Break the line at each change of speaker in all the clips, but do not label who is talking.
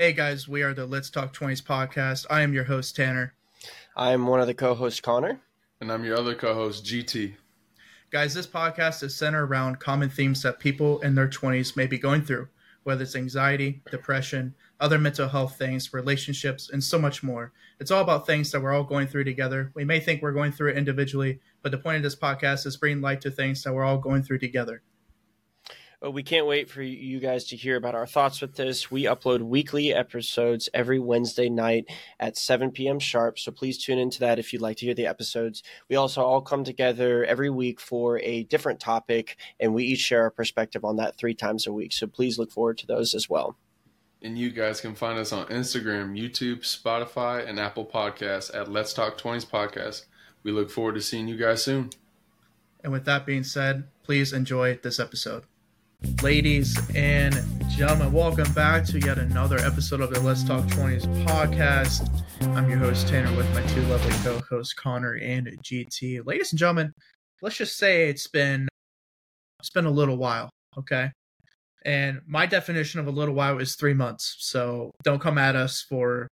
Hey guys, we are the Let's Talk 20s podcast. I am your host, Tanner.
I'm one of the co hosts, Connor.
And I'm your other co host, GT.
Guys, this podcast is centered around common themes that people in their 20s may be going through, whether it's anxiety, depression, other mental health things, relationships, and so much more. It's all about things that we're all going through together. We may think we're going through it individually, but the point of this podcast is bringing light to things that we're all going through together.
Well, we can't wait for you guys to hear about our thoughts with this. We upload weekly episodes every Wednesday night at 7 p.m. sharp. So please tune into that if you'd like to hear the episodes. We also all come together every week for a different topic, and we each share our perspective on that three times a week. So please look forward to those as well.
And you guys can find us on Instagram, YouTube, Spotify, and Apple Podcasts at Let's Talk 20s Podcast. We look forward to seeing you guys soon.
And with that being said, please enjoy this episode. Ladies and gentlemen, welcome back to yet another episode of the Let's Talk 20s podcast. I'm your host, Tanner, with my two lovely co hosts, Connor and GT. Ladies and gentlemen, let's just say it's been it's been a little while, okay? And my definition of a little while is three months. So don't come at us for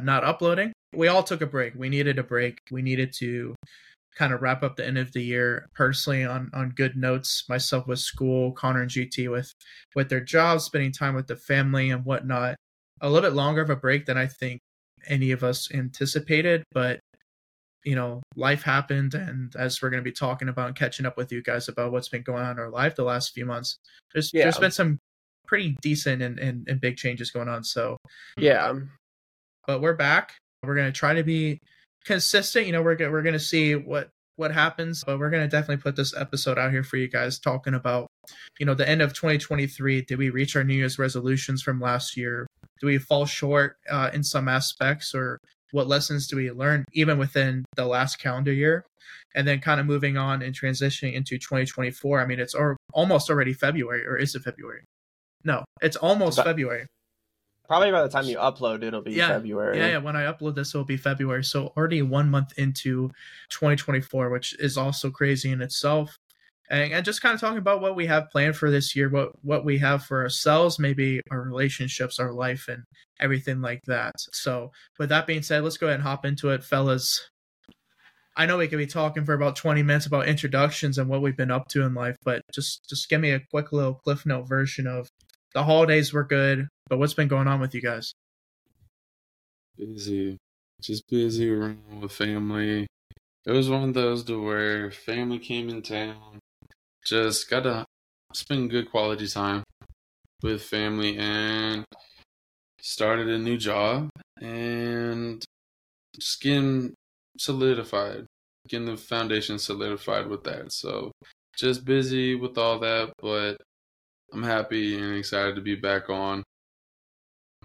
not uploading. We all took a break. We needed a break. We needed to kind of wrap up the end of the year. Personally on on good notes myself with school connor and gt with with their jobs spending time with the family and whatnot. A little bit longer of a break than i think any of us anticipated but you know life happened and as we're going to be talking about and catching up with you guys about what's been going on in our life the last few months there's yeah. there's been some pretty decent and, and, and big changes going on so
yeah.
But we're back. We're going to try to be consistent. You know, we're we're gonna see what what happens, but we're gonna definitely put this episode out here for you guys, talking about you know the end of 2023. Did we reach our New Year's resolutions from last year? Do we fall short uh, in some aspects, or what lessons do we learn even within the last calendar year? And then kind of moving on and transitioning into 2024. I mean, it's or, almost already February, or is it February? No, it's almost but, February.
Probably by the time you upload, it'll be
yeah,
February.
Yeah, yeah. When I upload this, it'll be February. So already one month into 2024, which is also crazy in itself. And, and just kind of talking about what we have planned for this year, what what we have for ourselves, maybe our relationships, our life, and everything like that. So with that being said, let's go ahead and hop into it, fellas. I know we could be talking for about 20 minutes about introductions and what we've been up to in life, but just just give me a quick little cliff note version of the holidays were good, but what's been going on with you guys?
Busy, just busy around with family. It was one of those to where family came in town. Just got to spend good quality time with family and started a new job and just getting solidified, getting the foundation solidified with that. So just busy with all that, but I'm happy and excited to be back on.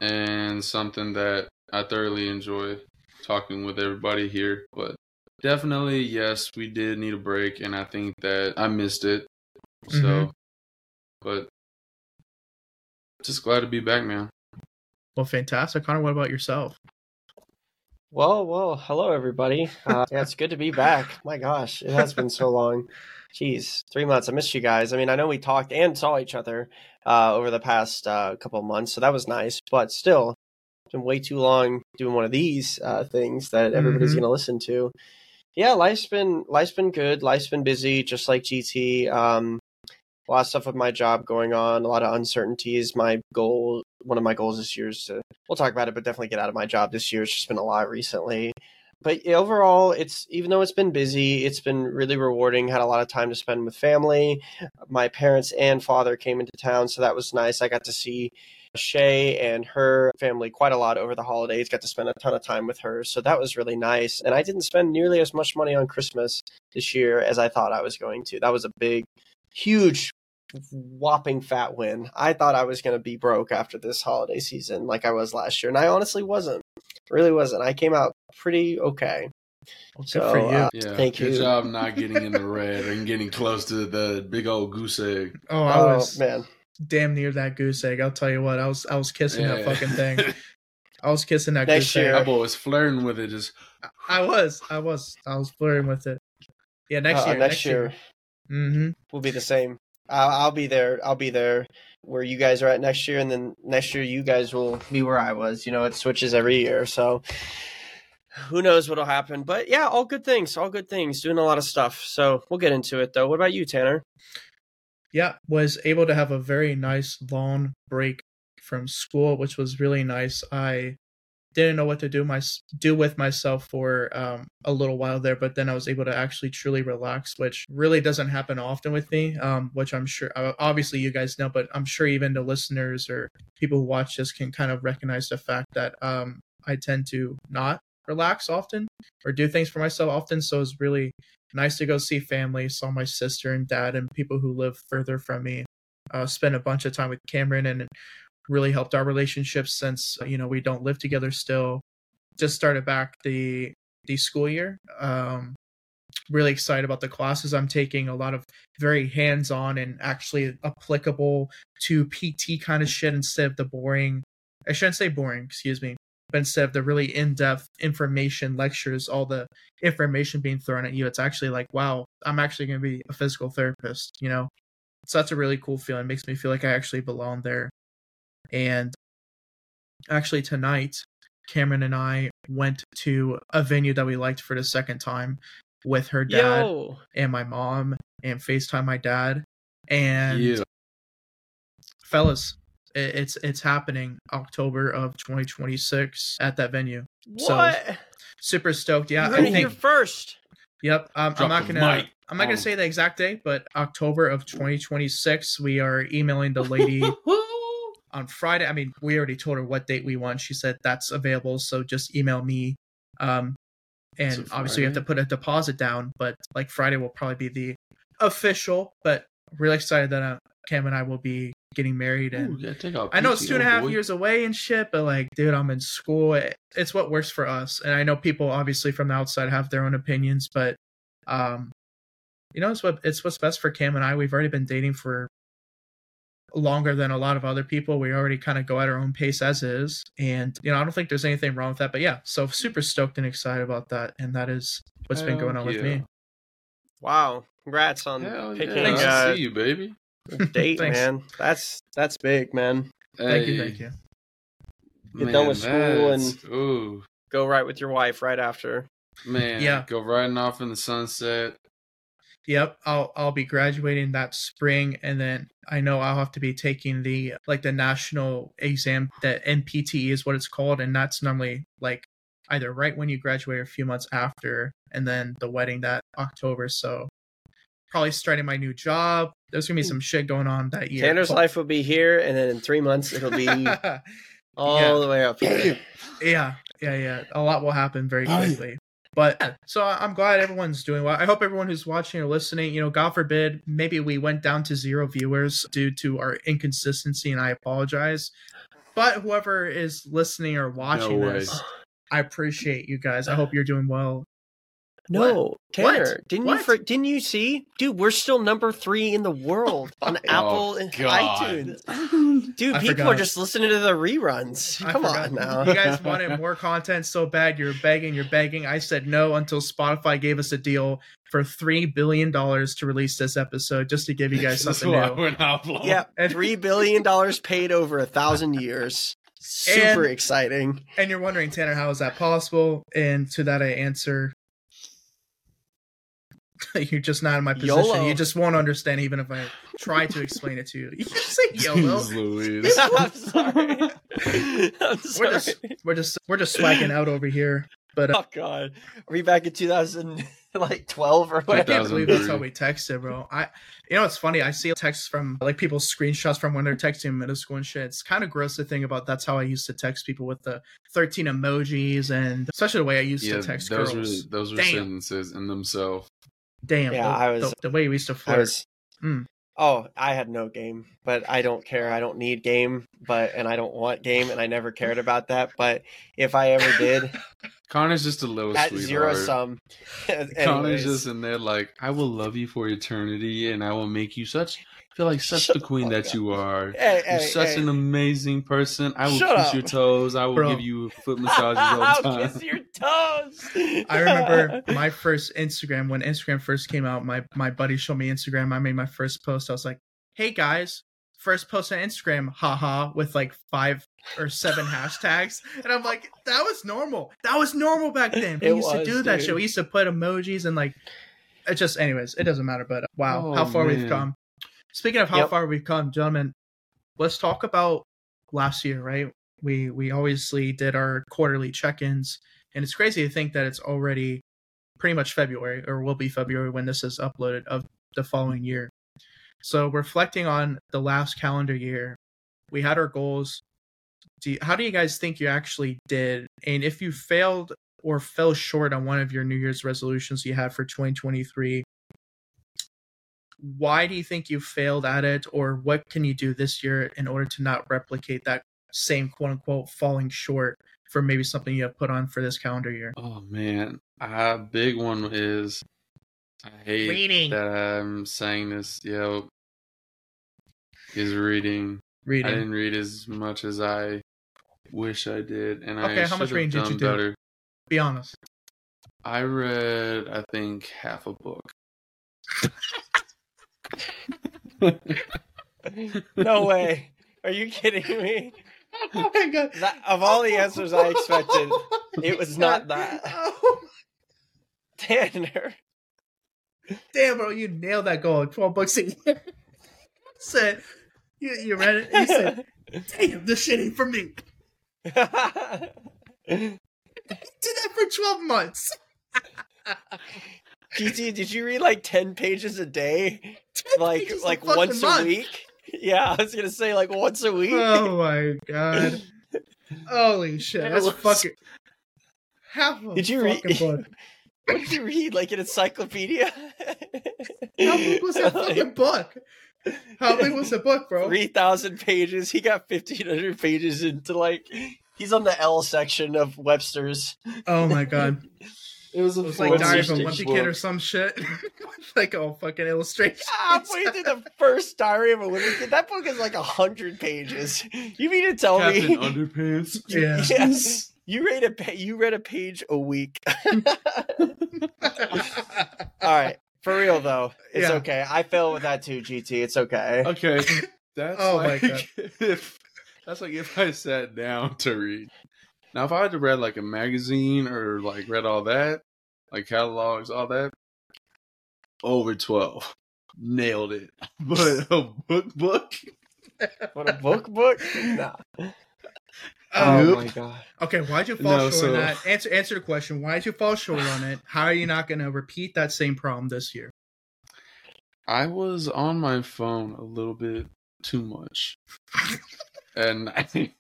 And something that I thoroughly enjoy talking with everybody here. But definitely, yes, we did need a break, and I think that I missed it. So, mm-hmm. but just glad to be back, man.
Well, fantastic. Connor, what about yourself?
Well, well, hello, everybody. Uh, yeah, it's good to be back. My gosh, it has been so long. Jeez, three months. I missed you guys. I mean, I know we talked and saw each other uh, over the past uh, couple of months, so that was nice. But still, it's been way too long doing one of these uh, things that everybody's mm-hmm. going to listen to. Yeah, life's been life's been good. Life's been busy, just like GT. Um, a lot of stuff with my job going on. A lot of uncertainties. My goal, one of my goals this year is to. We'll talk about it, but definitely get out of my job this year. It's just been a lot recently but overall it's even though it's been busy it's been really rewarding had a lot of time to spend with family. My parents and father came into town so that was nice. I got to see shay and her family quite a lot over the holidays got to spend a ton of time with her so that was really nice. And i didn't spend nearly as much money on christmas this year as i thought i was going to. That was a big huge whopping fat win. I thought i was going to be broke after this holiday season like i was last year and i honestly wasn't. Really wasn't. I came out pretty okay.
Well, so, for you. Uh,
yeah. Thank good you. Good job not getting in the red and getting close to the big old goose egg.
Oh, I oh, was man, damn near that goose egg. I'll tell you what, I was I was kissing yeah. that fucking thing. I was kissing that
Next goose
year.
egg.
I was flirting with it. Just
I was, I was, I was flirting with it. Yeah, next
uh,
year.
Next, next year,
year. Mm-hmm.
will be the same. I'll, I'll be there. I'll be there where you guys are at next year, and then next year you guys will be where I was. You know, it switches every year, so who knows what'll happen. But yeah, all good things. All good things. Doing a lot of stuff. So we'll get into it though. What about you, Tanner?
Yeah, was able to have a very nice long break from school, which was really nice. I didn't know what to do my do with myself for um, a little while there, but then I was able to actually truly relax, which really doesn't happen often with me. Um, which I'm sure, uh, obviously, you guys know, but I'm sure even the listeners or people who watch this can kind of recognize the fact that um, I tend to not relax often or do things for myself often. So it's really nice to go see family. Saw my sister and dad and people who live further from me. Uh, spent a bunch of time with Cameron and really helped our relationship since you know we don't live together still. Just started back the the school year. Um, really excited about the classes I'm taking. A lot of very hands on and actually applicable to PT kind of shit instead of the boring. I shouldn't say boring, excuse me, instead of the really in-depth information lectures all the information being thrown at you it's actually like wow i'm actually going to be a physical therapist you know so that's a really cool feeling it makes me feel like i actually belong there and actually tonight cameron and i went to a venue that we liked for the second time with her dad
Yo.
and my mom and facetime my dad and
Yeah.
fellas it- it's it's happening October of 2026 at that venue. So,
What?
Super stoked. Yeah,
you
I
heard it
think.
here first.
Yep. Um, I'm not gonna.
mic
I'm not gonna say the exact date, but October of 2026. We are emailing the lady on Friday. I mean, we already told her what date we want. She said that's available, so just email me. Um, and
So
obviously you have to put a deposit down, but like Friday will probably be the official. But really excited that uh, Cam and I will be getting married and
Ooh, gotta take
I know it's two and a
PTO,
half
boy.
years away and shit, but like, dude, I'm in school. It- It's what works for us. And I know people obviously from the outside have their own opinions, but um, you know, it's what it's what's best for Cam and I. We've already been dating for longer than a lot of other people. We already kind of go at our own pace as is. And you know, I don't think there's anything wrong with that. But yeah, so super stoked and excited about that. And that is what's been going on with me.
Wow. Congrats on
Hell
picking
yeah.
uh,
see you, baby.
a date, man. That's that's big, man.
Thank you, thank you.
Get done with school and-
ooh,
Go right with your wife right after.
man,
Yeah.
go riding off in the sunset.
Yep, I'll I'll be graduating that spring, and then I know I'll have to be taking the like the national exam that NPTE is what it's called, and that's normally like either right when you graduate or a few months after, and then the wedding that October. So probably starting my new job. There's gonna be hmm. some shit going on that year.
Tanner's life will be here, and then in three months it'll be all
Yeah.
the way up here.
yeah, yeah, yeah. A lot will happen very quickly. But so I'm glad everyone's doing well. I hope everyone who's watching or listening, you know, God forbid, maybe we went down to zero viewers due to our inconsistency, and I apologize. But whoever is listening or watching
way.
this, I appreciate you guys. I hope you're doing well.
No, Tanner,
What?
didn't
What?
you? For, didn't you see, dude? We're still number three in the world on Apple and
Oh, God.
iTunes. Dude,
I
people
forgot.
are just listening to the reruns. Come on now.
You guys wanted more content so bad. You're begging, you're begging. I said no until Spotify gave us a deal for three billion dollars to release this episode, just to give you guys something
why
new.
we're not long.
yeah, three billion dollars paid over a thousand years. Super
And-
exciting.
And you're wondering, Tanner, how is that possible? And to that, I answer. You're just not in my position.
YOLO.
You just won't understand, even if I try to explain it to you. You just say YOLO.
Jeez Louise.
I'm sorry. I'm
We're just, we're just, we're just swagging out over here. But uh,
Oh God, are we back in 2000 like 12 or
I
whatever?
can't believe that's how we texted, bro. I, you know, it's funny. I see texts from like people screenshots from when they're texting in middle school and shit. It's kind of gross to think about. That's how I used to text people with the 13 emojis and especially the way I used
Yeah,
to text
those
girls.
were those were
Damn.
sentences in themselves.
Damn.
Yeah,
the,
I was-
the, the way we used to
I
flirt.
was.
Mm.
Oh, I had no game, but I don't care. I don't need game, but and I don't want game, and I never cared about that. But if I ever did,
Connor's just a little
at
sweetheart.
zero sum.
Connor's just in there like, I will love you for eternity, and I will make you such feel like such
Shut
the queen that
fuck
you are.
Hey,
You're
hey,
such
hey.
an amazing person. I will
Shut
kiss
up.
your toes. I will
Bro.
give you foot massages all the
I'll
time.
kiss your toes.
I remember my first Instagram when Instagram first came out. My my buddy showed me Instagram. I made my first post. I was like, hey guys, first post on Instagram, haha, with like five or seven hashtags. And I'm like, that was normal. That was normal back then. We
It
used to
was,
do that
dude.
shit. We used to put emojis and like, it just, anyways, it doesn't matter. But uh, wow,
Oh,
how far we've come. Speaking of how
Yep.
far we've come, gentlemen, let's talk about last year, right? We we obviously did our quarterly check-ins, and it's crazy to think that it's already pretty much February or will be February when this is uploaded of the following year. So reflecting on the last calendar year, we had our goals. Do you, how do you guys think you actually did? And if you failed or fell short on one of your New Year's resolutions you had for 2023, why do you think you failed at it or what can you do this year in order to not replicate that same quote unquote falling short for maybe something you have put on for this calendar year
Oh man, a big one is I hate
Reading.
that I'm saying this. Yo, is reading. Reading. I
reading
didn't read as much as I wish I did, and
Okay,
I
how much
should have
reading did you do?
better.
be honest
I read, I think, half a book.
No way. Are you kidding me?
Oh my god
That, of all the answers I expected, it was not that.
oh,
Tanner.
damn bro you nailed that goal 12 bucks a year said you, you read it you said damn this shit ain't for me did that for 12 months
GT, did you read like ten pages a day? Like like once
month.
a week? Yeah, I was gonna say like once a week.
Oh my god. Holy shit.
It
That's fucking half a
Did you read-
book.
did you read? Like an encyclopedia?
How big was that fucking book? How big was the book, bro?
Three thousand pages. He got fifteen hundred pages into like he's on the L section of Webster's.
Oh my god.
It was a
It was like Diary
your
of a
stage
Wimpy Kid or some shit. like a fucking illustration.
Ah, Halfway through the first Diary of a Wimpy Kid, that book is like a hundred pages. You mean to tell
Captain
me?
Underpants.
Yeah.
Yes. You read a pa- you read a page a week. All right, for real though, it's
Yeah.
okay. I fail with that too, GT. It's okay.
Okay, that's
Oh my
like
God.
if that's like if I sat down to read. Now, if I had to read like a magazine or like read all that, like catalogs, all that, over twelve, nailed it. But a book, book,
What a book book? Nah.
Oh,
Oh
Nope.
my god.
Okay, why'd you fall
No,
short
so-
on that? Answer answer the question. Why'd you fall short on it? How are you not gonna repeat that same problem this year?
I was on my phone a little bit too much, and I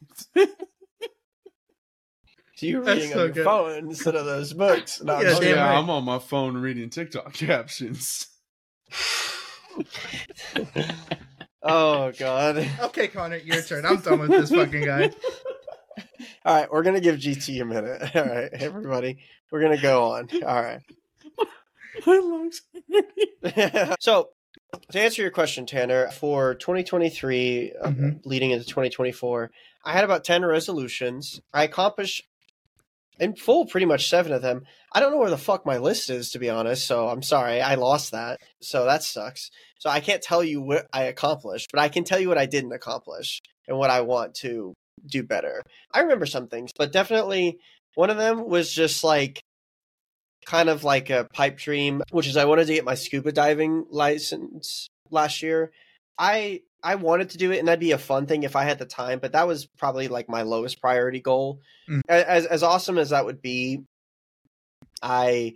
you're
That's
reading
so
on your
good.
phone instead of those books. No, I'm
Yeah,
just
damn
kidding.
yeah,
right.
I'm on my phone reading TikTok captions.
oh god.
Okay, Connor, your turn. I'm done with this fucking guy.
All right, we're gonna give GT a minute. All right, everybody, we're gonna go on. All right.
My lungs.
so, to answer your question, Tanner, for 2023, uh,
Mhm.
leading into 2024, I had about 10 resolutions. I accomplished in full pretty much seven of them. I don't know where the fuck my list is, to be honest. So I'm sorry, I lost that. So that sucks. So I can't tell you what I accomplished, but I can tell you what I didn't accomplish and what I want to do better. I remember some things, but definitely one of them was just like kind of like a pipe dream, which is I wanted to get my scuba diving license last year. I I wanted to do it, and that'd be a fun thing if I had the time. But that was probably like my lowest priority goal.
Mm.
As as awesome as that would be, I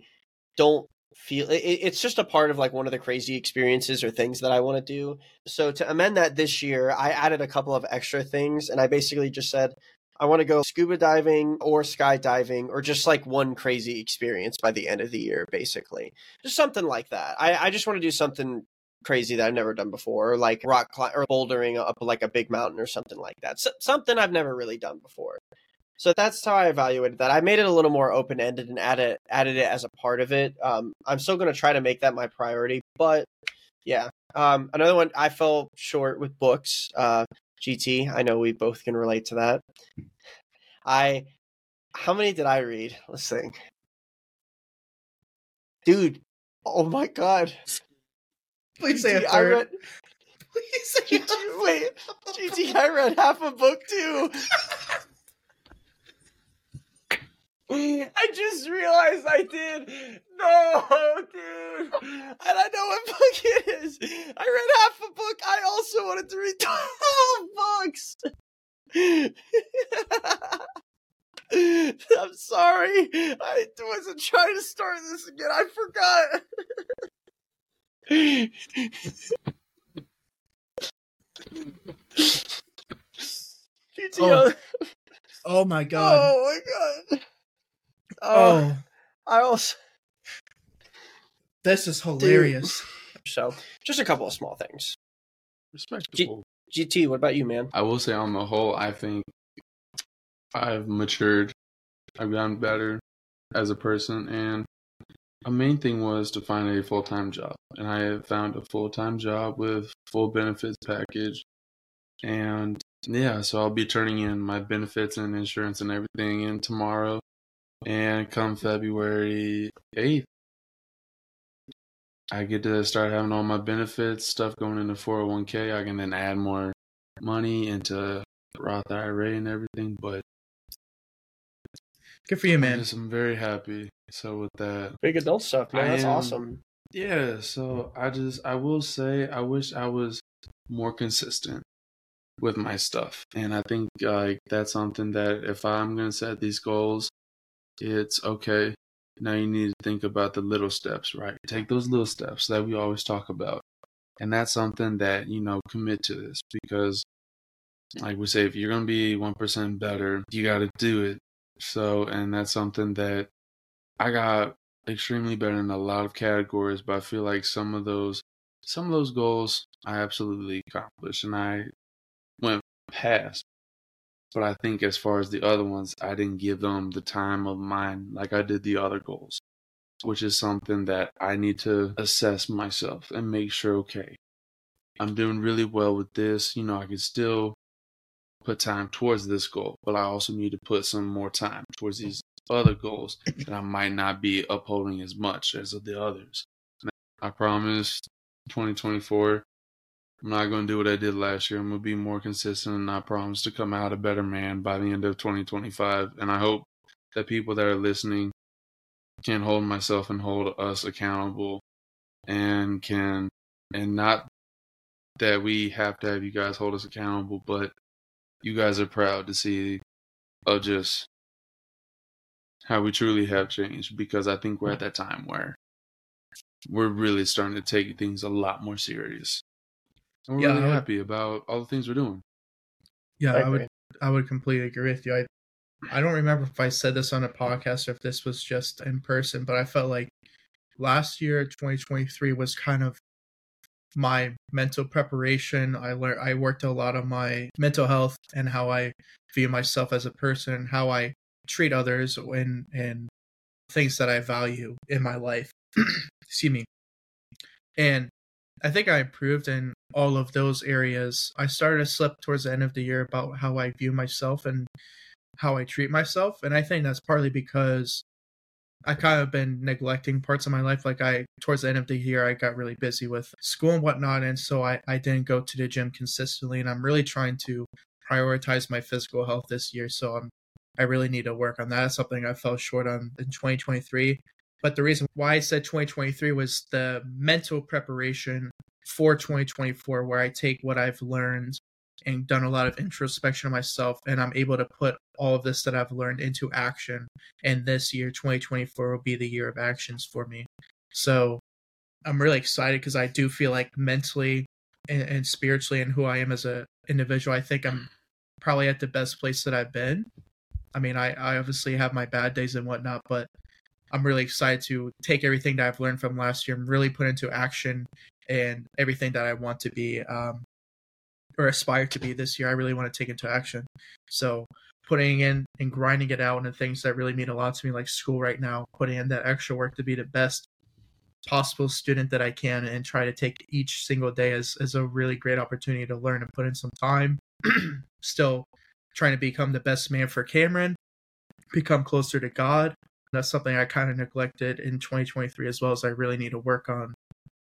don't feel it, it's just a part of like one of the crazy experiences or things that I want to do. So to amend that this year, I added a couple of extra things, and I basically just said I want to go scuba diving or skydiving or just like one crazy experience by the end of the year, basically. Just something like that. I, I just want to do something crazy that I've never done before, or like rock cli- or bouldering up like a big mountain or something like that. So, something I've never really done before. So that's how I evaluated that. I made it a little more open ended and added added it as a part of it. Um, I'm still going to try to make that my priority, but yeah. Um, another one I fell short with books. Uh, GT. I know we both can relate to that. I how many did I read? Let's think. Dude, oh my god.
Please say a
GT, I read
Please.
GT, wait, GT, I read half a book too. I just realized I did. No, dude. And I know what book it is. I read half a book. I also wanted to read 12 books. I'm sorry. I wasn't trying to start this again. I forgot. GTO.
Oh. Oh my god.
Oh my god. Oh,
Oh,
I also
this is hilarious.
so just a couple of small things.
Respectable.
GT, what about you, man?
I will say, on the whole, I think I've matured. I've gotten better as a person, and a main thing was to find a full time job. And I found a full time job with full benefits package. And yeah, so I'll be turning in my benefits and insurance and everything in tomorrow. And come February 8th, I get to start having all my benefits stuff going into 401k. I can then add more money into Roth IRA and everything. But
Good for you,
I'm
man.
just- I'm very happy. So with that,
Big adult stuff, man.
I
That's
am-
awesome.
yeah. So I just I will say I wish I was more consistent with my stuff, and I think like that's something that if I'm gonna set these goals, it's okay. Now you need to think about the little steps, right? Take those little steps that we always talk about. And that's something that, you know, commit to this because like we say, if you're gonna be one percent better, you gotta do it. So and that's something that I got extremely better in a lot of categories, but I feel like some of those some of those goals I absolutely accomplished and I went past. But I think as far as the other ones, I didn't give them the time of mine like I did the other goals, which is something that I need to assess myself and make sure, okay, I'm doing really well with this. You know, I can still put time towards this goal, but I also need to put some more time towards these other goals that I might not be upholding as much as the others. I promise 2024, I'm not going to do what I did last year. I'm going to be more consistent and I promise to come out a better man by the end of 2025. And I hope that people that are listening can hold myself and hold us accountable and can, and not that we have to have you guys hold us accountable, but you guys are proud to see of just how we truly have changed because I think we're at that time where we're really starting to take things a lot more serious. And we're
Yeah,
really
would-
happy about all the things we're doing.
Yeah,
I
I would. I would completely agree with you. I I don't remember if I said this on a podcast or if this was just in person, but I felt like last year 2023 was kind of my mental preparation. I learned I worked a lot on my mental health and how I view myself as a person, how I treat others and and things that I value in my life. Excuse me. And I think I improved in all of those areas. I started to slip towards the end of the year about how I view myself and how I treat myself. And I think that's partly because I kind of been neglecting parts of my life. Like I towards the end of the year I got really busy with school and whatnot and so I, I didn't go to the gym consistently and I'm really trying to prioritize my physical health this year. So I'm I really need to work on that. It's something I fell short on in 2023. But the reason why I said 2023 was the mental preparation for 2024, where I take what I've learned and done a lot of introspection of myself, and I'm able to put all of this that I've learned into action. And this year, 2024, will be the year of actions for me. So I'm really excited because I do feel like mentally and, and spiritually and who I am as a individual, I think I'm probably at the best place that I've been. I mean, I, I obviously have my bad days and whatnot, but I'm really excited to take everything that I've learned from last year and really put into action and everything that I want to be um, or aspire to be this year. I really want to take into action. So putting in and grinding it out and things that really mean a lot to me, like school right now, putting in that extra work to be the best possible student that I can and try to take each single day as, as a really great opportunity to learn and put in some time. Still trying to become the best man for Cameron, become closer to God. That's something I kind of neglected in 2023 as well as I really need to work on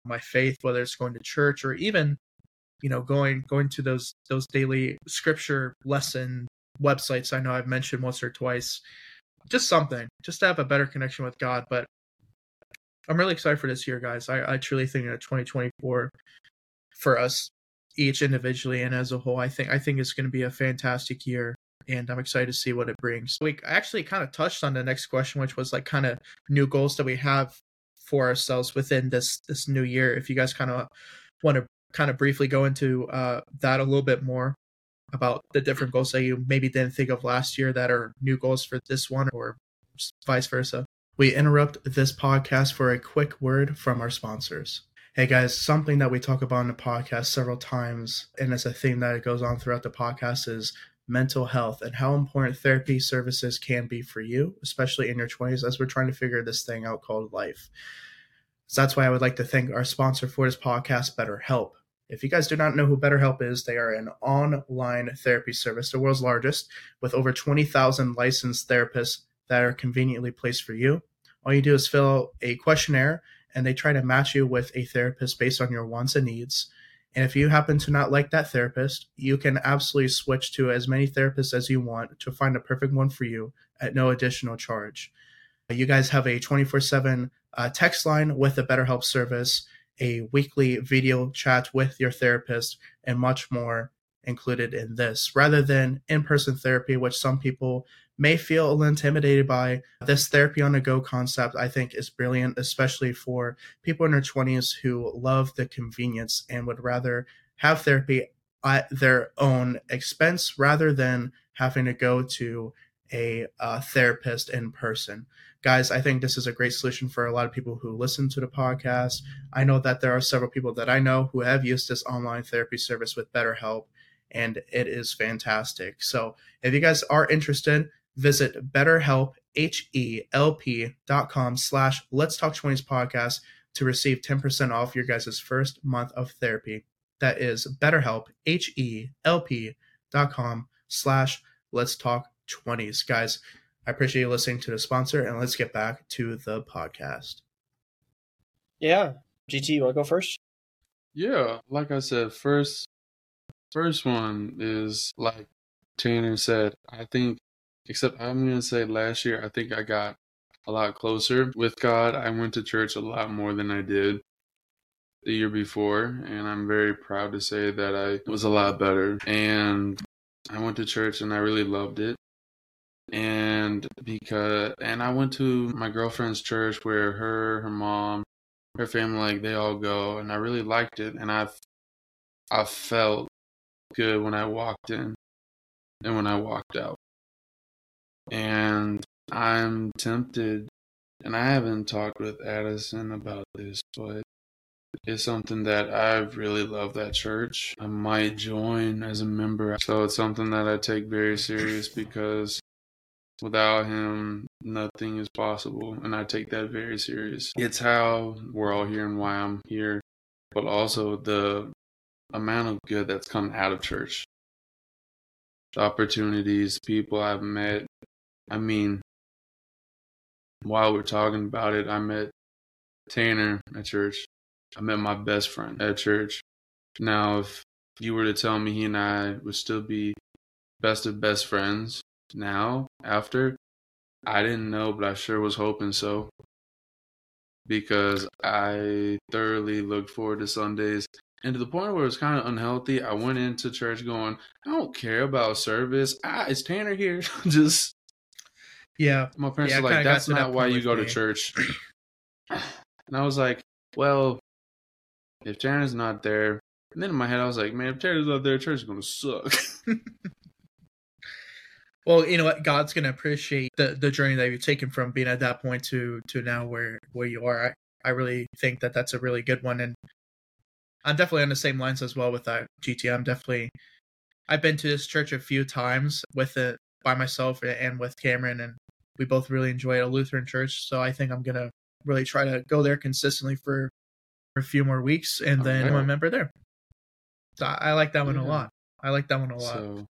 my faith, whether it's going to church or even you know, going going to those those daily scripture lesson websites. I know I've mentioned once or twice. Just something, just to have a better connection with God. But I'm really excited for this year, guys. I, I truly think that 2024 for us each individually and as a whole, I think I think it's going to be a fantastic year and I'm excited to see what it brings. We actually kind of touched on the next question, which was like kind of new goals that we have for ourselves within this this new year. If you guys kind of want to kind of briefly go into uh, that a little bit more about the different goals that you maybe didn't think of last year that are new goals for this one, or vice versa. We interrupt this podcast for a quick word from our sponsors. Hey guys, something that we talk about in the podcast several times, and it's a theme that it goes on throughout the podcast, is mental health and how important therapy services can be for you, especially in your 20s, as we're trying to figure this thing out called life. So that's why I would like to thank our sponsor for this podcast, BetterHelp. If you guys do not know who BetterHelp is, they are an online therapy service, the world's largest, with over 20,000 licensed therapists that are conveniently placed for you. All you do is fill out a questionnaire and they try to match you with a therapist based on your wants and needs. And if you happen to not like that therapist, you can absolutely switch to as many therapists as you want to find a perfect one for you at no additional charge. You guys have a 24 uh, 7 text line with a BetterHelp service, a weekly video chat with your therapist, and much more included in this rather than in person therapy, which some people may feel a little intimidated by. This therapy on the go concept, I think, is brilliant, especially for people in their 20s who love the convenience and would rather have therapy at their own expense rather than having to go to a, a therapist in person. Guys, I think this is a great solution for a lot of people who listen to the podcast. I know that there are several people that I know who have used this online therapy service with BetterHelp, and it is fantastic. So if you guys are interested, visit betterhelp, H-E-L-P dot com slash let's talk 20s podcast to receive 10% off your guys' first month of therapy. That is betterhelp, H-E-L-P dot com slash let's talk 20s. Guys, I appreciate you listening to the sponsor and let's get back to the podcast.
Yeah. GT, you want to go first?
Yeah, like I said, first first one is like Tanner said, I think Except I'm going to say last year, I think I got a lot closer with God. I went to church a lot more than I did the year before, and I'm very proud to say that I was a lot better. And I went to church and I really loved it. And because, and I went to my girlfriend's church where her, her mom, her family, like they all go, and I really liked it. And I, I felt good when I walked in and when I walked out. And I'm tempted, and I haven't talked with Addison about this, but it's something that I really love that church. I might join as a member. So it's something that I take very serious because without him, nothing is possible. And I take that very serious. It's how we're all here and why I'm here, but also the amount of good that's come out of church. The opportunities, people I've met, I mean, while we're talking about it, I met Tanner at church. I met my best friend at church. Now, if you were to tell me he and I would still be best of best friends now, after, I didn't know, but I sure was hoping so. Because I thoroughly looked forward to Sundays. And to the point where it was kind of unhealthy, I went into church going, I don't care about service. Ah, it's Tanner here? Just
yeah.
My parents
yeah,
were like, that's not
that
why you go
me.
to church. and I was like, well, if Tanner's not there, and then in my head I was like, man, if Tanner's not there, church is going to suck.
well, you know what? God's going to appreciate the, the journey that you've taken from being at that point to, to now where, where you are. I, I really think that that's a really good one. And I'm definitely on the same lines as well with that GT. I'm definitely, I've been to this church a few times with it by myself and with Cameron, and we both really enjoy a Lutheran church. So I think I'm gonna really try to go there consistently for, for a few more weeks, and oh, then I'm a member there. So I, I like that one yeah. a lot. I like that one a lot.
So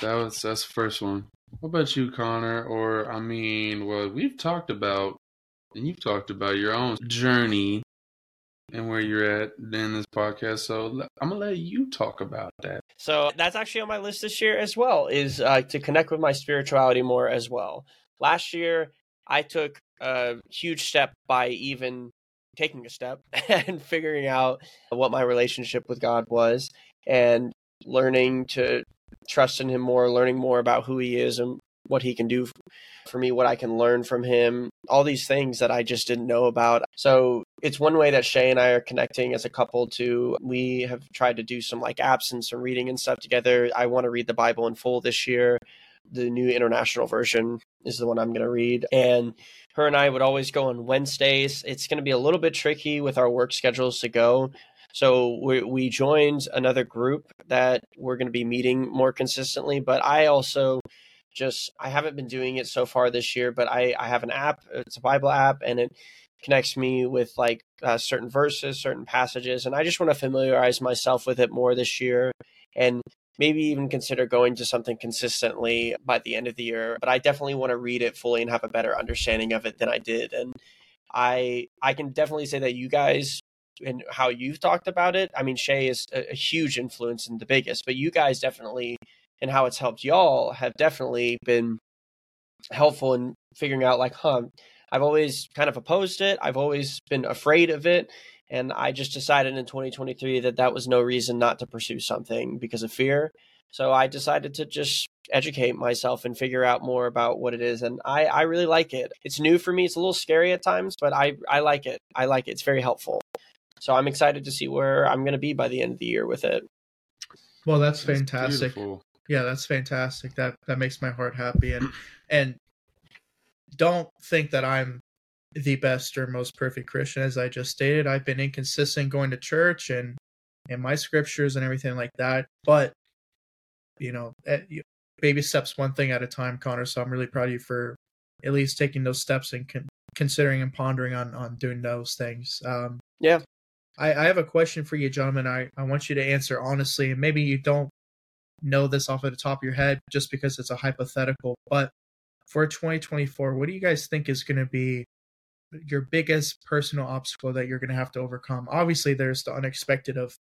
that was that's the first one. What about you, Connor? Or I mean, well, we've talked about and you've talked about your own journey and where you're at in this podcast. So I'm gonna let you talk about that.
So that's actually on my list this year as well. Is uh, to connect with my spirituality more as well. Last year, I took a huge step by even taking a step and figuring out what my relationship with God was and learning to trust in him more, learning more about who he is and what he can do for me, what I can learn from him, all these things that I just didn't know about. So it's one way that Shay and I are connecting as a couple to we have tried to do some like apps and some reading and stuff together. I want to read the Bible in full this year. The new international version is the one I'm going to read. And her and I would always go on Wednesdays. It's going to be a little bit tricky with our work schedules to go. So we, we joined another group that we're going to be meeting more consistently. But I also just I haven't been doing it so far this year, but I I have an app. It's a Bible app, and it connects me with like uh, certain verses, certain passages, and I just want to familiarize myself with it more this year, and maybe even consider going to something consistently by the end of the year. But I definitely want to read it fully and have a better understanding of it than I did, and I I can definitely say that you guys and how you've talked about it. I mean, Shay is a, a huge influence and the biggest, but you guys definitely and how it's helped y'all have definitely been helpful in figuring out like, huh, I've always kind of opposed it. I've always been afraid of it. And I just decided in 2023 that that was no reason not to pursue something because of fear. So I decided to just educate myself and figure out more about what it is. And I, I really like it. It's new for me. It's a little scary at times, but I, I like it. I like it. It's very helpful. So I'm excited to see where I'm going to be by the end of the year with it.
Well, that's fantastic. That's yeah, that's fantastic. That that makes my heart happy. And and don't think that I'm the best or most perfect Christian, as I just stated. I've been inconsistent going to church and and my scriptures and everything like that. But you know, eh, baby steps one thing at a time, Connor. So I'm really proud of you for at least taking those steps and con- considering and pondering on on doing those things. Um,
yeah.
I, I have a question for you, gentlemen. I, I want you to answer honestly, and maybe you don't know this off of the top of your head just because it's a hypothetical. But for 2024, what do you guys think is going to be your biggest personal obstacle that you're going to have to overcome? Obviously, there's the unexpected of,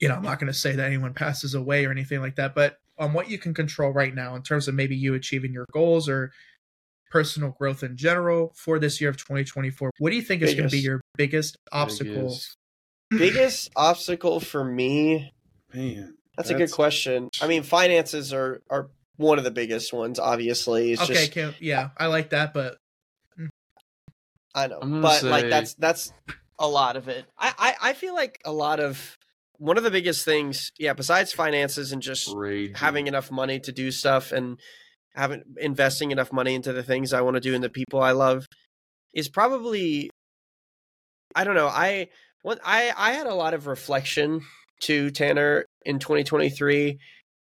you know, I'm not going to say that anyone passes away or anything like that, but on what you can control right now in terms of maybe you achieving your goals or personal growth in general for this year of 2024, what do you think biggest, is going to be your biggest obstacle?
Biggest, biggest obstacle for me,
man
that's, That's, a good question. I mean, finances are are one of the biggest ones. Obviously,
it's okay. Just, yeah, I like that, but.
I know, but say... like that's that's a lot of it. I, I I feel like a lot of one of the biggest things, yeah, besides finances and just Raging. having enough money to do stuff and having investing enough money into the things I want to do and the people I love, is probably I don't know. I what I I had a lot of reflection to Tanner in 2023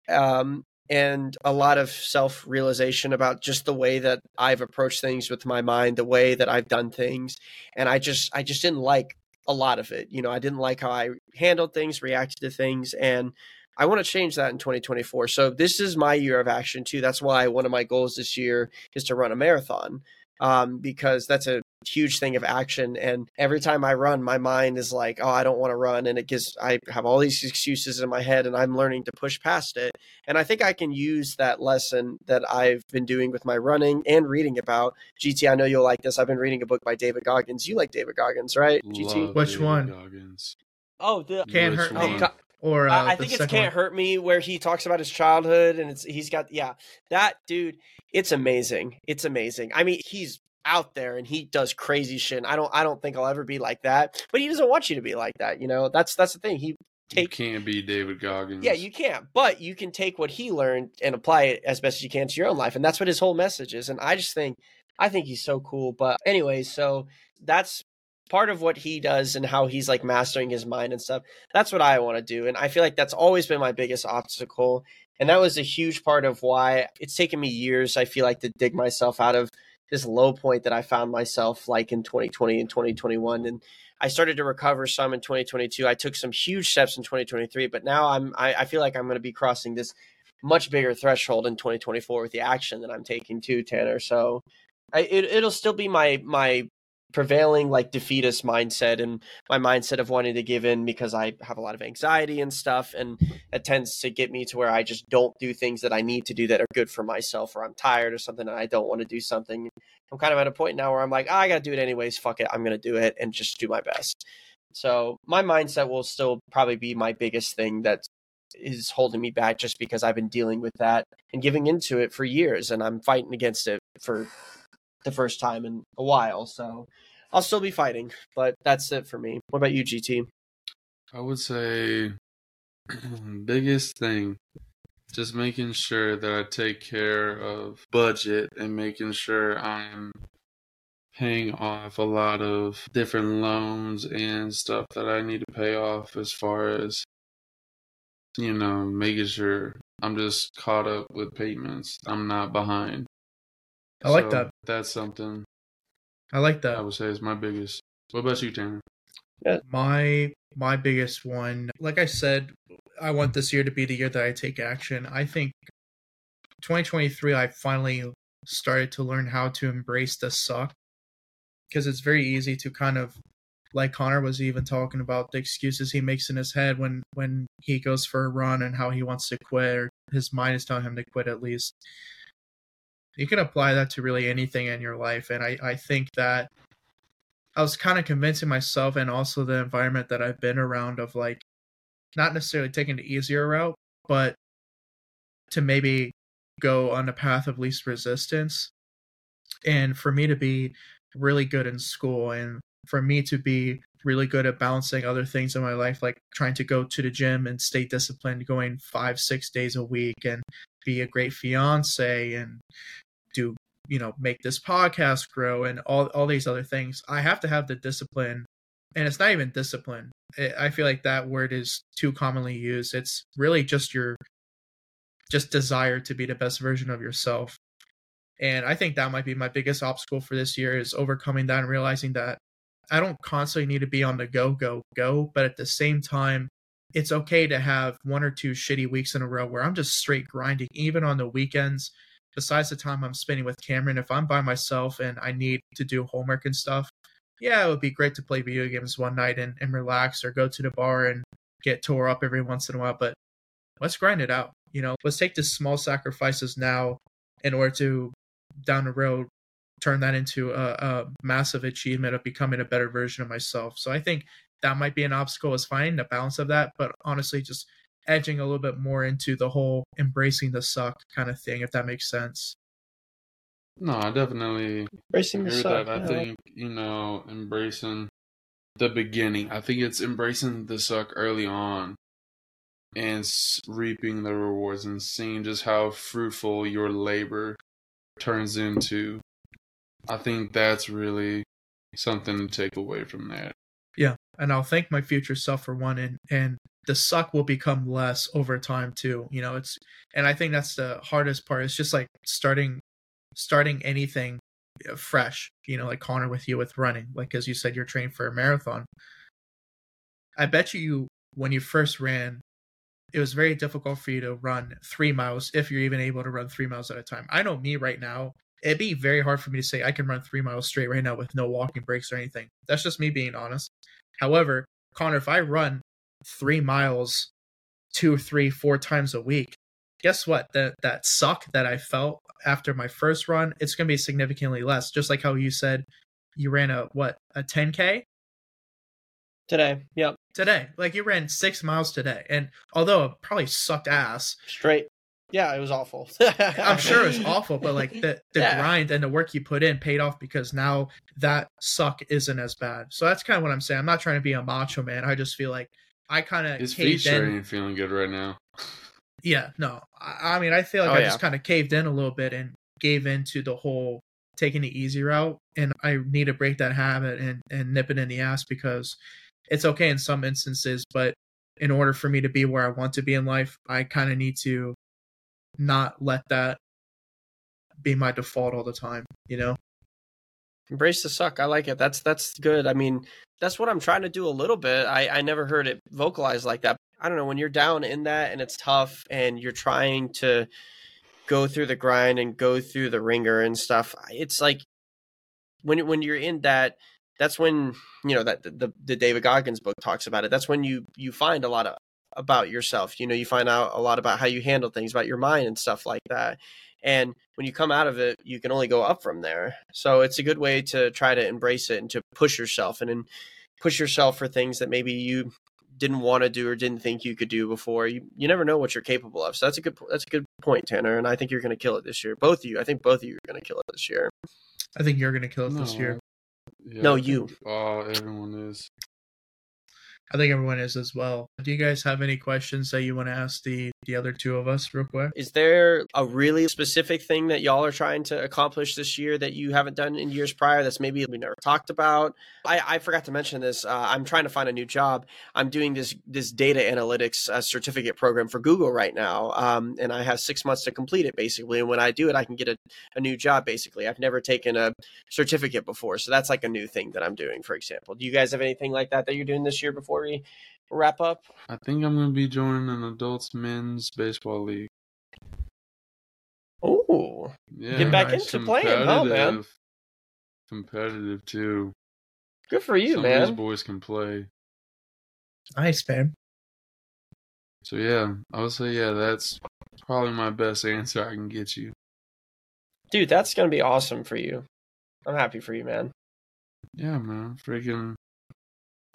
um, and a lot of self realization about just the way that I've approached things with my mind, the way that I've done things. And I just, I just didn't like a lot of it. You know, I didn't like how I handled things, reacted to things. And I want to change that in 2024. So this is my year of action too. That's why one of my goals this year is to run a marathon um, because that's a huge thing of action. And every time I run, my mind is like, oh, I don't want to run. And it gives, I have all these excuses in my head and I'm learning to push past it. And I think I can use that lesson that I've been doing with my running and reading about. GT, I know you'll like this. I've been reading a book by David Goggins. You like David Goggins, right? GT?
Which David one?
Goggins.
Oh, the
Can't Hurt Me. Oh, or
uh, I think it's Can't one. Hurt Me, where he talks about his childhood and it's he's got yeah that dude. It's amazing. It's amazing. I mean, he's out there and he does crazy shit. I don't I don't think I'll ever be like that. But he doesn't want you to be like that, you know. That's that's the thing. He
take you can't be David Goggins.
Yeah, you can't. But you can take what he learned and apply it as best as you can to your own life. And that's what his whole message is. And I just think I think he's so cool. But anyway, so that's part of what he does and how he's like mastering his mind and stuff. That's what I want to do. And I feel like that's always been my biggest obstacle. And that was a huge part of why it's taken me years, I feel like, to dig myself out of this low point that I found myself like in 2020 and 2021. And I started to recover some in 2022. I took some huge steps in 2023, but now I'm I, I feel like I'm going to be crossing this much bigger threshold in 2024 with the action that I'm taking too, Tanner. So I, it, it'll still be my my prevailing like defeatist mindset and my mindset of wanting to give in because I have a lot of anxiety and stuff. And it tends to get me to where I just don't do things that I need to do that are good for myself or I'm tired or something and I don't want to do something. I'm kind of at a point now where I'm like, oh, I got to do it anyways. Fuck it. I'm going to do it and just do my best. So my mindset will still probably be my biggest thing that is holding me back just because I've been dealing with that and giving into it for years and I'm fighting against it for the first time in a while. So I'll still be fighting, but that's it for me. What about you, GT?
I would say biggest thing just making sure that I take care of budget and making sure I'm paying off a lot of different loans and stuff that I need to pay off as far as you know, making sure I'm just caught up with payments. I'm not behind.
I like that.
That's something
I like that.
I would say is my biggest. What about you, Tanner? Yeah.
My my biggest one, like I said, I want this year to be the year that I take action. I think 2023 I finally started to learn how to embrace the suck because it's very easy to kind of like Connor was even talking about the excuses he makes in his head when when he goes for a run and how he wants to quit or his mind is telling him to quit at least you can apply that to really anything in your life and i i think that i was kind of convincing myself and also the environment that i've been around of like not necessarily taking the easier route but to maybe go on the path of least resistance. And for me to be really good in school and for me to be really good at balancing other things in my life, like trying to go to the gym and stay disciplined, going five, six days a week and be a great fiance and do, you know, make this podcast grow and all, all these other things. I have to have the discipline. And it's not even discipline. I feel like that word is too commonly used. It's really just your just desire to be the best version of yourself. And I think that might be my biggest obstacle for this year is overcoming that and realizing that I don't constantly need to be on the go, go, go. But at the same time, it's okay to have one or two shitty weeks in a row where I'm just straight grinding, even on the weekends. Besides the time I'm spending with Cameron, if I'm by myself and I need to do homework and stuff, yeah, it would be great to play video games one night and, and relax or go to the bar and get tore up every once in a while. But let's grind it out. You know, let's take the small sacrifices now in order to down the road turn that into a, a, massive achievement of becoming a better version of myself. So I think that might be an obstacle is finding the balance of that, but honestly, just edging a little bit more into the whole embracing the suck kind of thing, if that makes sense.
No, I definitely
embracing the suck.
That. I think you know embracing the beginning. I think it's embracing the suck early on and reaping the rewards and seeing just how fruitful your labor turns into I think that's really something to take away from that.
Yeah, and I'll thank my future self for one, and and the suck will become less over time too. You know, it's and I think that's the hardest part. It's just like starting starting anything uh, fresh. You know, like Connor with you with running, like as you said, you're trained for a marathon. I bet you when you first ran, it was very difficult for you to run three miles if you're even able to run three miles at a time. I know me right now, it'd be very hard for me to say I can run three miles straight right now with no walking breaks or anything. That's just me being honest. However, Connor, if I run three miles two, three, four times a week, guess what? That that suck that I felt after my first run, it's gonna be significantly less. Just like how you said you ran a what a 10k
today. Yep.
Today, like you ran six miles today, and although it probably sucked ass,
straight yeah, it was awful.
I'm sure it was awful, but like the the yeah. grind and the work you put in paid off because now that suck isn't as bad. So that's kind of what I'm saying. I'm not trying to be a macho man. I just feel like I kind of
his feet ain't feeling good right now.
Yeah, no. I, I mean, I feel like oh, I yeah. just kind of caved in a little bit and gave into the whole taking the easy route, and I need to break that habit and and nip it in the ass because it's okay in some instances, but in order for me to be where I want to be in life, I kind of need to not let that be my default all the time, you know?
Embrace the suck. I like it. That's that's good. I mean, that's what I'm trying to do a little bit. I, I never heard it vocalized like that. I don't know, when you're down in that and it's tough and you're trying to go through the grind and go through the wringer and stuff, it's like when when you're in that that's when you know that the the David Goggins book talks about it. That's when you you find a lot of about yourself. You know, you find out a lot about how you handle things, about your mind and stuff like that. And when you come out of it, you can only go up from there. So it's a good way to try to embrace it and to push yourself and then push yourself for things that maybe you didn't want to do or didn't think you could do before. You you never know what you're capable of. So that's a good that's a good point, Tanner. And I think you're going to kill it this year. Both of you. I think both of you are going to kill it this year.
I think you're going to kill it this year.
Yeah,
No, you.
think, Oh, everyone is.
I think everyone is as well. Do you guys have any questions that you want to ask the the other two of us real quick?
Is there a really specific thing that y'all are trying to accomplish this year that you haven't done in years prior that's maybe we never talked about? I, I forgot to mention this. Uh, I'm trying to find a new job. I'm doing this this data analytics uh, certificate program for Google right now, um, and I have six months to complete it basically. And when I do it, I can get a, a new job basically. I've never taken a certificate before, so that's like a new thing that I'm doing. For example, do you guys have anything like that that you're doing this year before we wrap up?
I think I'm gonna be joining an adults men's baseball league.
Oh,
Yeah,
Get back
nice.
into playing, huh, man?
competitive. Competitive too.
good for you,
Some of these
man.
boys can play.
Nice, man.
So yeah, I would say yeah, that's probably my best answer I can get you.
Dude, that's gonna be awesome for you. I'm happy for you, man.
Yeah, man, freaking,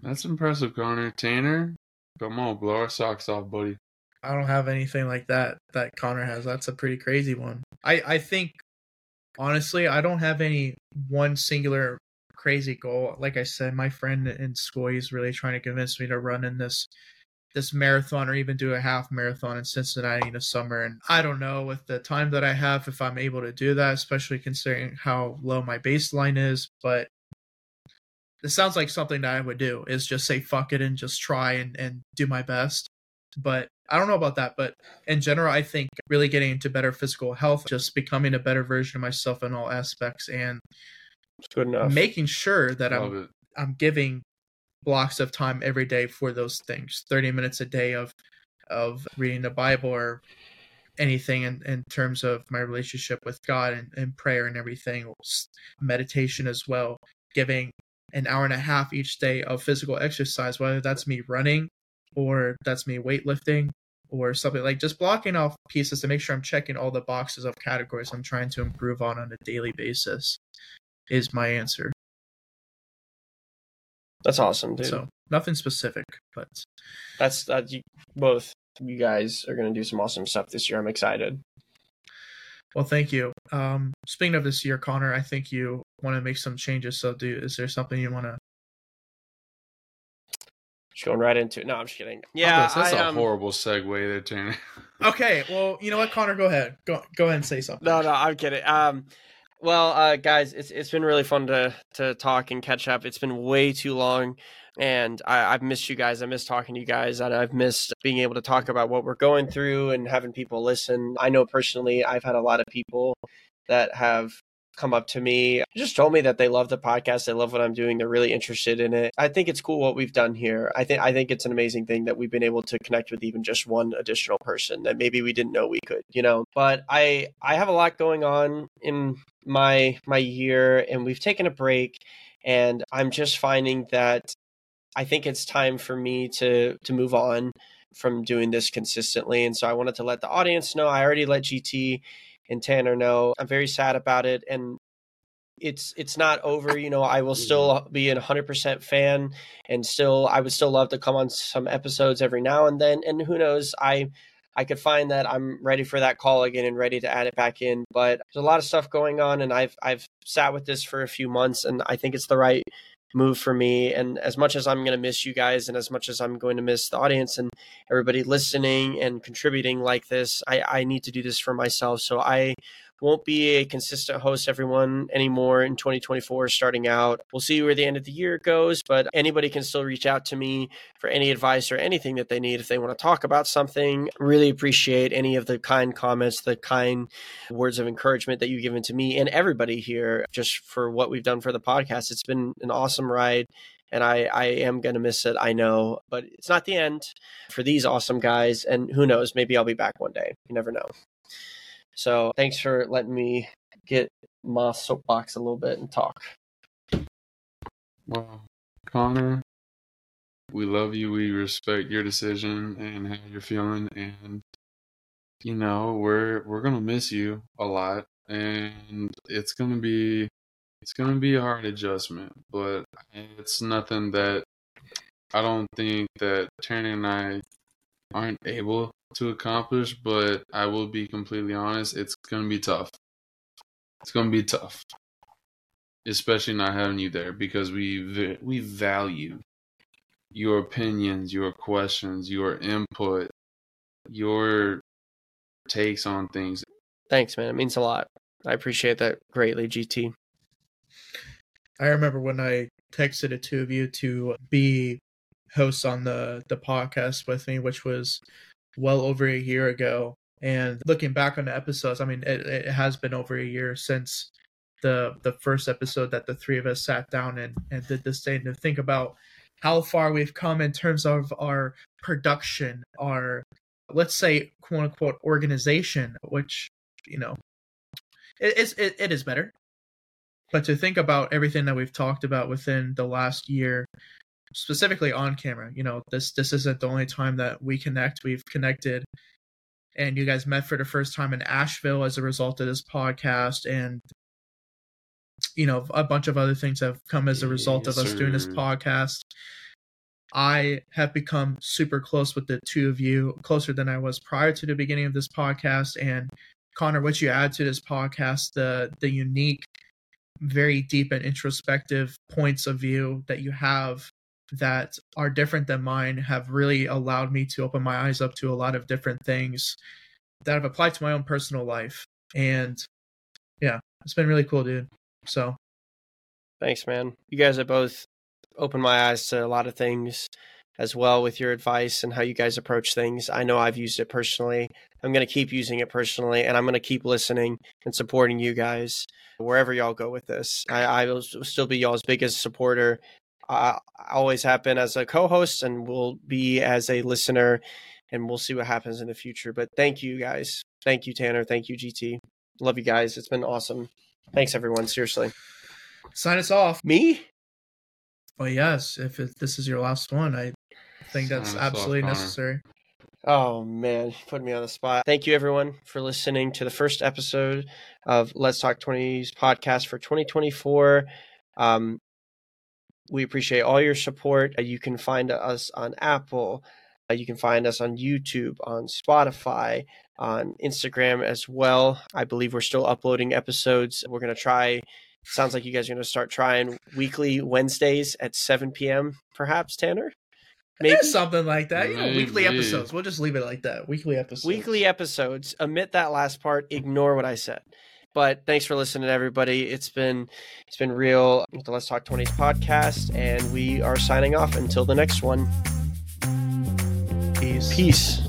that's impressive, Connor. Tanner, come on, blow our socks off, buddy.
I don't have anything like that that Connor has. That's a pretty crazy one. I I think honestly, I don't have any one singular crazy goal. Like I said, my friend in school he's really trying to convince me to run in this this marathon or even do a half marathon in Cincinnati in the summer. And I don't know with the time that I have if I'm able to do that, especially considering how low my baseline is. But this sounds like something that I would do is just say fuck it and just try and, and do my best. But I don't know about that. But in general, I think really getting into better physical health, just becoming a better version of myself in all aspects and
good enough.
making sure that
Love
I'm
it.
I'm giving blocks of time every day for those things. 30 minutes a day of of reading the Bible or anything in, in terms of my relationship with God and, and prayer and everything. Meditation as well. Giving an hour and a half each day of physical exercise, whether that's me running or that's me weightlifting or something like just blocking off pieces to make sure I'm checking all the boxes of categories I'm trying to improve on on a daily basis is my answer.
That's awesome, dude.
So nothing specific, but
That's that. You, both you guys are gonna do some awesome stuff this year. I'm excited.
Well, thank you. Um, speaking of this year, Connor, I think you want to make some changes. So, do is there something you want to?
Just going right into it. No, I'm just kidding.
Yeah,
Yeah,
that's, that's
I,
a
um,
horrible segue there, Tanner.
Okay, well, you know what, Connor, go ahead. Go go ahead and say something.
No, no, I'm kidding. Um, well, uh, guys, it's it's been really fun to to talk and catch up. It's been way too long, and I, I've missed you guys. I miss talking to you guys, and I've missed being able to talk about what we're going through and having people listen. I know personally, I've had a lot of people that have come up to me just told me that they love the podcast they love what i'm doing they're really interested in it i think it's cool what we've done here i think i think it's an amazing thing that we've been able to connect with even just one additional person that maybe we didn't know we could you know but i i have a lot going on in my my year and we've taken a break and i'm just finding that i think it's time for me to to move on from doing this consistently. And so i wanted to let the audience know i already let gt and Tanner know. I'm very sad about it. And it's it's not over, you know, I will still mm-hmm. be a 100% fan and still I would still love to come on some episodes every now and then. And who knows, I I could find that I'm ready for that call again and ready to add it back in, but there's a lot of stuff going on and I've I've sat with this for a few months and I think it's the right move for me. And as much as i'm going to miss you guys and as much as i'm going to miss the audience and everybody listening and contributing like this i, I need to do this for myself. So i won't be a consistent host everyone anymore in 2024 starting out we'll see where the end of the year goes but anybody can still reach out to me for any advice or anything that they need if they want to talk about something really appreciate any of the kind comments the kind words of encouragement that you've given to me and everybody here just for what we've done for the podcast it's been an awesome ride and I, I am going to miss it, I know, but it's not the end for these awesome guys. And who knows, maybe I'll be back one day. You never know. So thanks for letting me get my soapbox a little bit and talk.
Well, Connor, we love you. We respect your decision and how you're feeling, and you know we're we're gonna miss you a lot, and it's gonna be it's gonna be a hard adjustment, but it's nothing that I don't think that Tanner and I aren't able to accomplish. But I will be completely honest, it's gonna be tough. It's gonna be tough especially not having you there because we we value your opinions, your questions, your input, your takes on things.
Thanks, man. It means a lot. I appreciate that greatly, GT.
I remember when I texted the two of you to be hosts on the the podcast with me, which was well over a year ago. And looking back on the episodes, I mean, it, it has been over a year since the the first episode that the three of us sat down and, and did this thing to think about how far we've come in terms of our production, our let's say quote unquote organization, which you know it is it, it is better. But to think about everything that we've talked about within the last year, specifically on camera, you know, this this isn't the only time that we connect. We've connected and you guys met for the first time in Asheville as a result of this podcast and you know a bunch of other things have come as a result
Yes,
of us doing this podcast. I have become super close with the two of you closer than i was prior to the beginning of this podcast. And connor what you add to this podcast the the unique very deep and introspective points of view that you have that are different than mine have really allowed me to open my eyes up to a lot of different things that I've applied to my own personal life. And yeah, it's been really cool, dude. So
Thanks, man. You guys have both opened my eyes to a lot of things as well with your advice and how you guys approach things. I know I've used it personally. I'm going to keep using it personally, and I'm going to keep listening and supporting you guys wherever y'all go with this. I, I will still be y'all's biggest supporter. I I always have been as a co-host, and will be as a listener, and we'll see what happens in the future. But thank you guys. Thank you, Tanner. Thank you, GT. Love you guys. It's been awesome. Thanks, everyone. Seriously.
sign us off.
Me?
Well, yes, if it, this is your last one, I think that's
Sign us off,
absolutely
Connor.
necessary.
Oh man, you put me on the spot. Thank you everyone for listening to the first episode of Let's Talk 20s podcast for 2024. Um, we appreciate all your support. Uh, You can find us on Apple. Uh, you can find us on YouTube, on Spotify, on Instagram as well. I believe we're still uploading episodes. We're going to try, sounds like you guys are going to start trying weekly Wednesdays at 7 p.m., perhaps, Tanner?
Maybe something like that. You know, weekly episodes. We'll just leave it like that. Weekly episodes.
weekly episodes. Omit that last part. Ignore what I said. But thanks for listening, everybody. It's been it's been real the Let's Talk 20s podcast, and we are signing off until the next one.
Peace.
Peace.